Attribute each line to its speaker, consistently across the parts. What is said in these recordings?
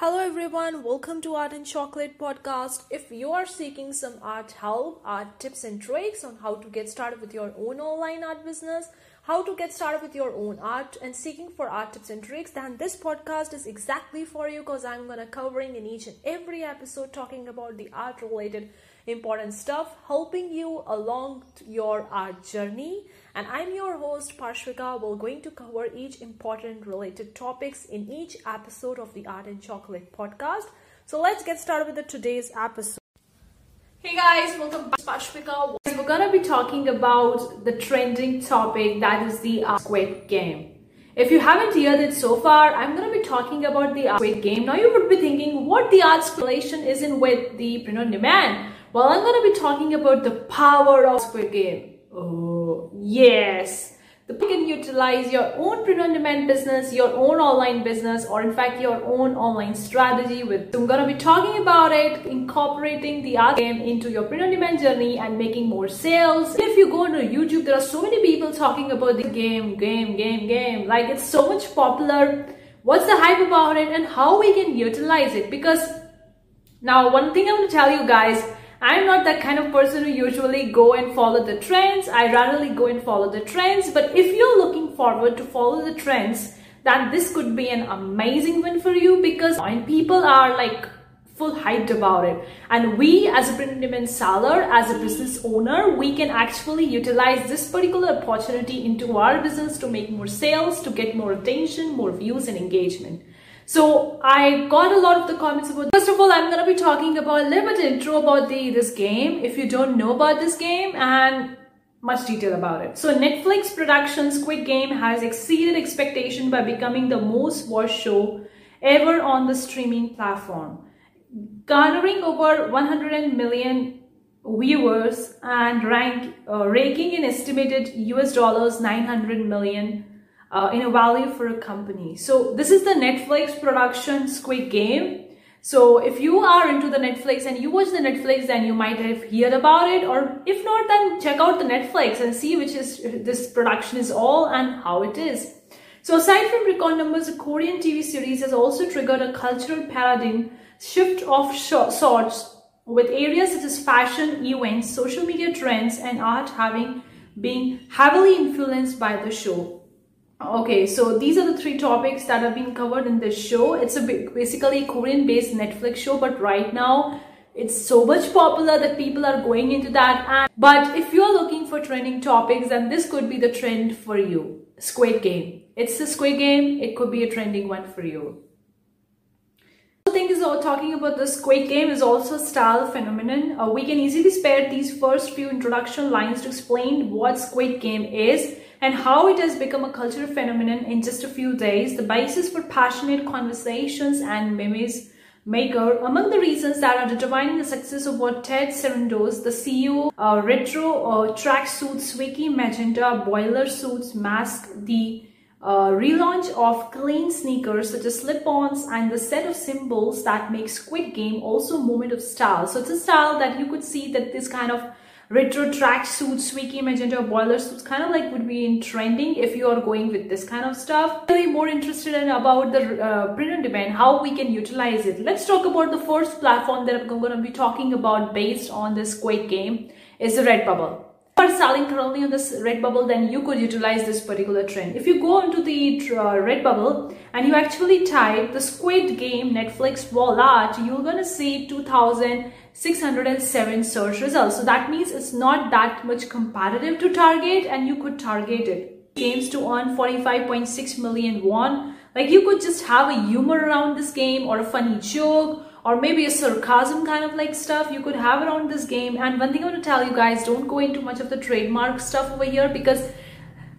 Speaker 1: Hello everyone, welcome to Art and Chocolate podcast. If you are seeking some art help, art tips and tricks on how to get started with your own online art business, how to get started with your own art and seeking for art tips and tricks, then this podcast is exactly for you because I'm to covering in each and every episode talking about the art related important stuff, helping you along your art journey. And I'm your host Parshvika. We're going to cover each important related topics in each episode of the Art and Chocolate podcast. So let's get started with the today's episode. Hey guys, welcome back Parshvika. We're gonna be talking about the trending topic that is the Squid Game. If you haven't heard it so far, I'm going to be talking about the Squid Game. Now you would be thinking what the arts relation is in with the print on demand. Well, I'm going to be talking about the power of Squid Game. Oh, yes. The you can utilize your own print-on-demand business, your own online business, or in fact your own online strategy with. So I'm gonna be talking about it, incorporating the art game into your print-on-demand journey and making more sales. If you go to YouTube, there are so many people talking about the game, game, game, game. Like it's so much popular. What's the hype about it and how we can utilize it? Because now one thing I want to tell you guys I'm not that kind of person who usually go and follow the trends. I rarely go and follow the trends. But if you're looking forward to follow the trends, then this could be an amazing win for you because when people are like full hyped about it. And we as a print demand seller, as a business owner, we can actually utilize this particular opportunity into our business to make more sales, to get more attention, more views and engagement. So I got a lot of the comments about, first of all, I'm going to be talking about a little bit intro about the this game. If you don't know about this game and much detail about it. So Netflix production Squid Game has exceeded expectation by becoming the most watched show ever on the streaming platform, garnering over 100 million viewers and rank uh, raking in estimated US dollars 900 million uh, in a value for a company. So this is the Netflix production Squid Game. So if you are into the Netflix and you watch the Netflix, then you might have heard about it. Or if not, then check out the Netflix and see which is this production is all and how it is. So aside from record numbers, the Korean TV series has also triggered a cultural paradigm shift of sorts with areas such as fashion, events, social media trends, and art having been heavily influenced by the show. Okay, so these are the three topics that have been covered in this show. It's a basically Korean based Netflix show, but right now it's so much popular that people are going into that. And, but if you're looking for trending topics, then this could be the trend for you. Squid Game. It's a Squid Game. It could be a trending one for you. The thing is, talking about the Squid Game is also a style phenomenon. Uh, we can easily spare these first few introduction lines to explain what Squid Game is and how it has become a cultural phenomenon in just a few days, the basis for passionate conversations and memes maker among the reasons that are determining the success of what Ted Sarandos, the CEO, uh, retro uh, tracksuits, Swiki Magenta, boiler suits, mask, the uh, relaunch of clean sneakers such as slip-ons and the set of symbols that make Squid Game also a moment of style. So it's a style that you could see that this kind of retro track suits, Swiki Magenta boiler suits kind of like would be in trending if you are going with this kind of stuff. Really more interested in about the uh, print on demand, how we can utilize it. Let's talk about the first platform that I'm going to be talking about based on this Squid Game is the Redbubble are selling currently on this Redbubble, then you could utilize this particular trend. If you go into the uh, Redbubble and you actually type the Squid Game Netflix wallet, you're gonna see 2,607 search results. So that means it's not that much competitive to target and you could target it. Games to earn 45.6 million won. Like you could just have a humor around this game or a funny joke or maybe a sarcasm kind of like stuff you could have around this game. And one thing i want to tell you guys don't go into much of the trademark stuff over here because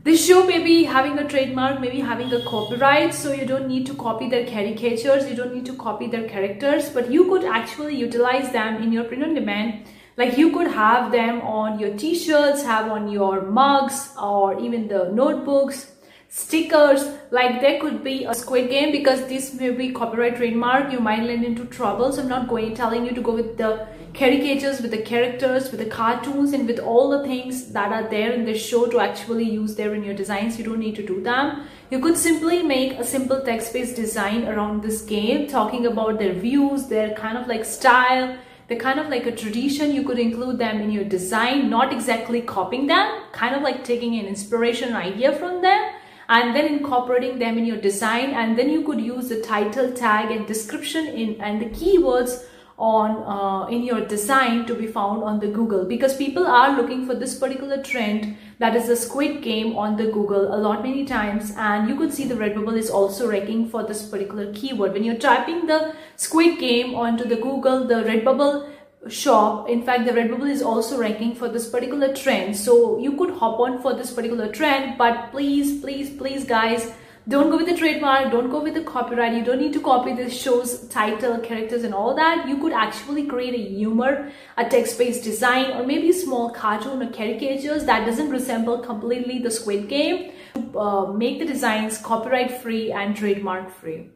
Speaker 1: this show may be having a trademark maybe having a copyright so you don't need to copy their caricatures you don't need to copy their characters but you could actually utilize them in your print on demand. Like you could have them on your t-shirts have on your mugs or even the notebooks stickers like there could be a squid game because this may be copyright trademark. You might land into trouble so i'm not going telling you to go with the caricatures with the characters with the cartoons and with all the things that are there in the show to actually use there in your designs. You don't need to do them. You could simply make a simple text-based design around this game talking about their views their kind of like style the kind of like a tradition. You could include them in your design not exactly copying them kind of like taking an inspiration idea from them and then incorporating them in your design and then you could use the title tag and description in and the keywords on uh, in your design to be found on the Google. Because people are looking for this particular trend that is the squid game on the Google a lot many times and you could see the Redbubble is also ranking for this particular keyword. When you're typing the squid game onto the Google the Redbubble shop. In fact the redbubble is also ranking for this particular trend. So you could hop on for this particular trend but please please please guys don't go with the trademark don't go with the copyright. You don't need to copy this show's title characters and all that. You could actually create a humor a text-based design or maybe a small cartoon or caricatures that doesn't resemble completely the squid game uh, make the designs copyright free and trademark free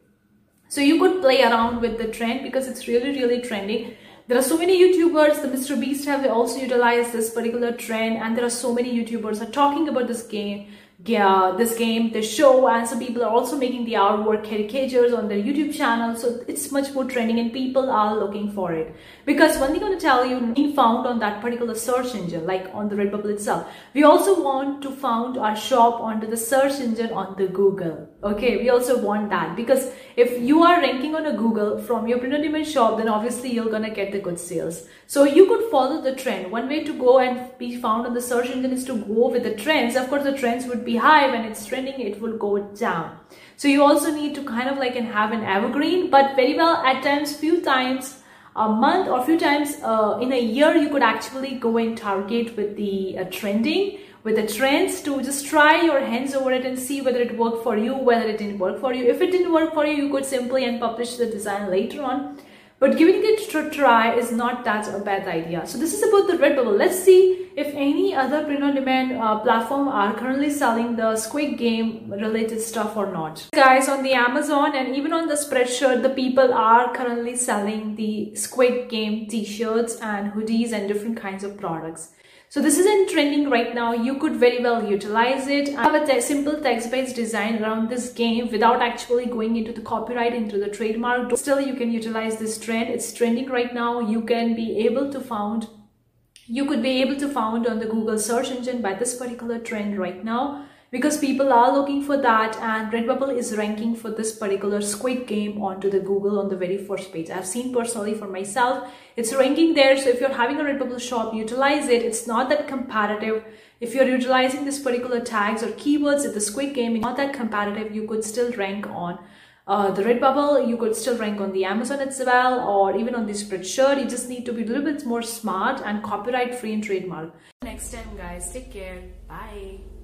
Speaker 1: so you could play around with the trend because it's really really trending there are so many YouTubers, the Mr. Beast have also utilized this particular trend and there are so many YouTubers are talking about this game yeah, this game, this show, and some people are also making the artwork caricatures on their YouTube channel. So it's much more trending and people are looking for it. Because one thing I'm going to tell you, being found on that particular search engine, like on the Redbubble itself, we also want to found our shop onto the search engine on the Google. Okay, we also want that because if you are ranking on a Google from your print on demand shop, then obviously you're gonna get the good sales. So you could follow the trend. One way to go and be found on the search engine is to go with the trends. Of course, the trends would be high when it's trending, it will go down. So you also need to kind of like and have an evergreen, but very well at times, few times a month or few times uh, in a year, you could actually go and target with the uh, trending with the trends to just try your hands over it and see whether it worked for you, whether it didn't work for you. If it didn't work for you, you could simply unpublish the design later on. But giving it a try is not that a bad idea. So this is about the Redbubble. Let's see if any other print-on-demand uh, platform are currently selling the Squid Game related stuff or not. Guys, on the Amazon and even on the Spreadshirt, the people are currently selling the Squid Game t-shirts and hoodies and different kinds of products. So this is in trending right now. You could very well utilize it. I have a te simple text-based design around this game without actually going into the copyright, into the trademark. Still, you can utilize this trend. It's trending right now. You can be able to found you could be able to found on the Google search engine by this particular trend right now because people are looking for that and Redbubble is ranking for this particular Squid Game onto the Google on the very first page. I've seen personally for myself, it's ranking there. So if you're having a Redbubble shop, utilize it. It's not that competitive. If you're utilizing this particular tags or keywords at the Squid Game, it's not that competitive. You could still rank on uh, the Redbubble, you could still rank on the Amazon as well, or even on the Spreadshirt. You just need to be a little bit more smart and copyright free and trademark. Next time, guys, take care. Bye.